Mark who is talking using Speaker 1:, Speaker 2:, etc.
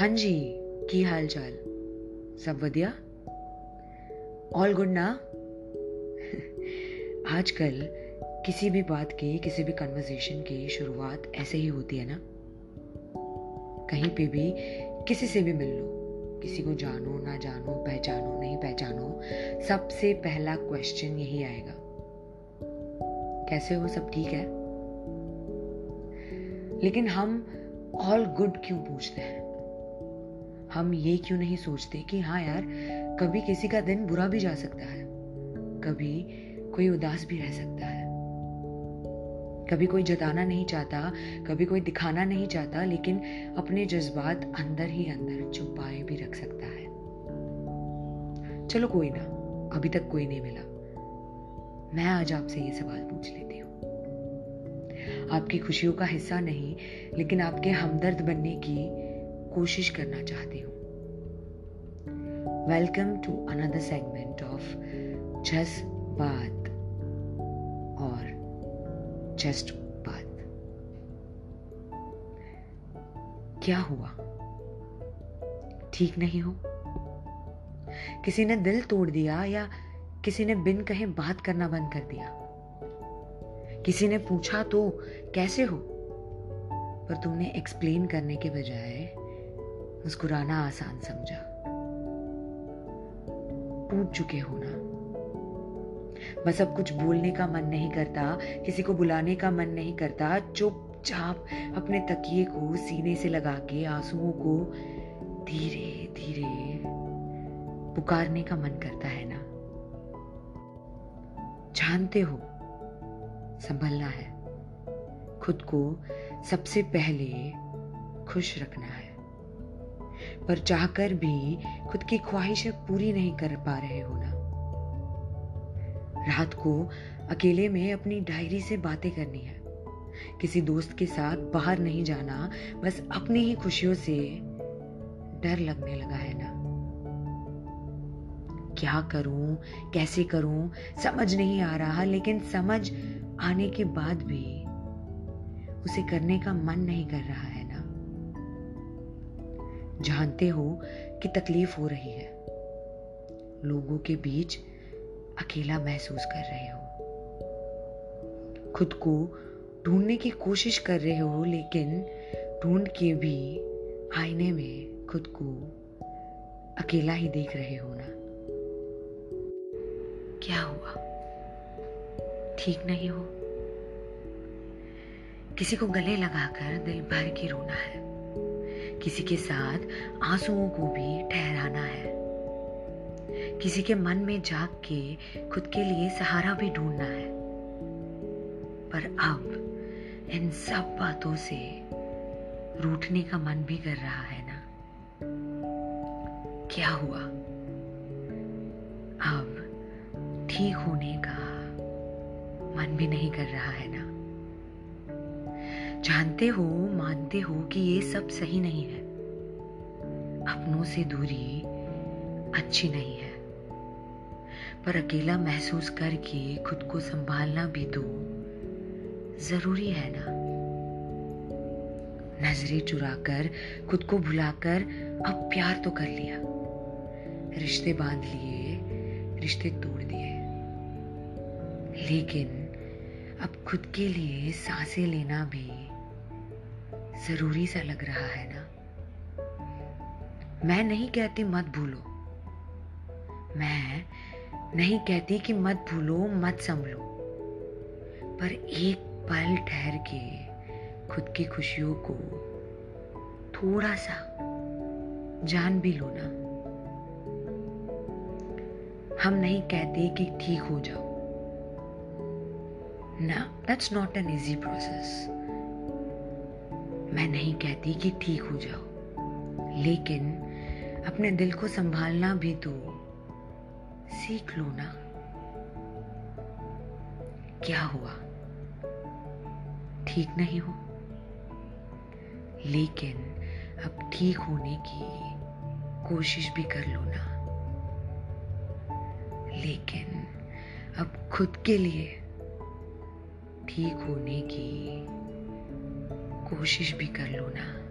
Speaker 1: हाँ जी, की हाल चाल सब वधिया ऑल गुड ना? आजकल किसी भी बात की, किसी भी कन्वर्सेशन की शुरुआत ऐसे ही होती है ना? कहीं पे भी किसी से भी मिल लो। किसी को जानो, ना जानो, पहचानो, नहीं पहचानो, सबसे पहला क्वेश्चन यही आएगा। कैसे हो सब ठीक है? लेकिन हम ऑल गुड क्यों पूछते हैं? हम ये क्यों नहीं सोचते कि हाँ यार, कभी किसी का दिन बुरा भी जा सकता है। कभी कोई उदास भी रह सकता है। कभी कोई जताना नहीं चाहता, कभी कोई दिखाना नहीं चाहता, लेकिन अपने जज्बात अंदर ही अंदर छुपाए भी रख सकता है। चलो कोई ना, अभी तक कोई नहीं मिला। मैं आज आपसे ये सवाल पूछ लेती हूँ। आपकी खुशियों का हिस्सा नहीं, लेकिन आपके हमदर्द बनने की कोशिश करना चाहती हूँ। Welcome to another segment of just बात और जस्ट बात क्या हुआ? ठीक नहीं हो? किसी ने दिल तोड़ दिया या किसी ने बिन कहे बात करना बंद कर दिया? किसी ने पूछा तो कैसे हो? पर तुमने एक्सप्लेन करने के बजाय मुस्कुराना आसान समझा। टूट चुके हो ना? बस अब कुछ बोलने का मन नहीं करता, किसी को बुलाने का मन नहीं करता, चुपचाप अपने तकिए को सीने से लगा के आंसुओं को धीरे धीरे पुकारने का मन करता है ना? जानते हो, संभलना है। खुद को सबसे पहले खुश रखना है। पर चाहकर भी खुद की ख्वाहिशें पूरी नहीं कर पा रहे हो ना? रात को अकेले में अपनी डायरी से बातें करनी है। किसी दोस्त के साथ बाहर नहीं जाना, बस अपनी ही खुशियों से डर लगने लगा है ना? क्या करूँ, कैसे करूँ, समझ नहीं आ रहा, लेकिन समझ आने के बाद भी उसे करने का मन नहीं कर रहा है। जानते हो कि तकलीफ़ हो रही है। लोगों के बीच अकेला महसूस कर रहे हो। खुद को ढूँढने की कोशिश कर रहे हो, लेकिन ढूंढ के भी आईने में खुद को अकेला ही देख रहे हो ना। क्या हुआ? ठीक नहीं हो? किसी को गले लगाकर दिल भर के रोना है। किसी के साथ आंसुओं को भी ठहराना है। किसी के मन में जाग के खुद के लिए सहारा भी ढूंढना है। पर अब इन सब बातों से रूठने का मन भी कर रहा है ना? क्या हुआ? अब ठीक होने का मन भी नहीं कर रहा है ना? जानते हो, मानते हो कि ये सब सही नहीं है। अपनों से दूरी अच्छी नहीं है। पर अकेला महसूस करके खुद को संभालना भी तो ज़रूरी है ना। नज़रें चुराकर, खुद को भुलाकर अब प्यार तो कर लिया। रिश्ते बाँध लिए, रिश्ते तोड़ दिए। लेकिन अब खुद के लिए साँसें लेना भी ज़रूरी सा लग रहा है ना? मैं नहीं कहती मत भूलो। मैं नहीं कहती कि मत भूलो, मत संभलो। पर एक पल ठहर के खुद की खुशियों को थोड़ा सा जान भी लो ना। हम नहीं कहते कि ठीक हो जाओ। ना that's not an easy process मैं नहीं कहती कि ठीक हो जाओ, लेकिन अपने दिल को संभालना भी तो सीख लो ना। क्या हुआ? ठीक नहीं हो। लेकिन अब ठीक होने की कोशिश भी कर लो ना। लेकिन अब खुद के लिए ठीक होने की कोशिश भी कर लो ना।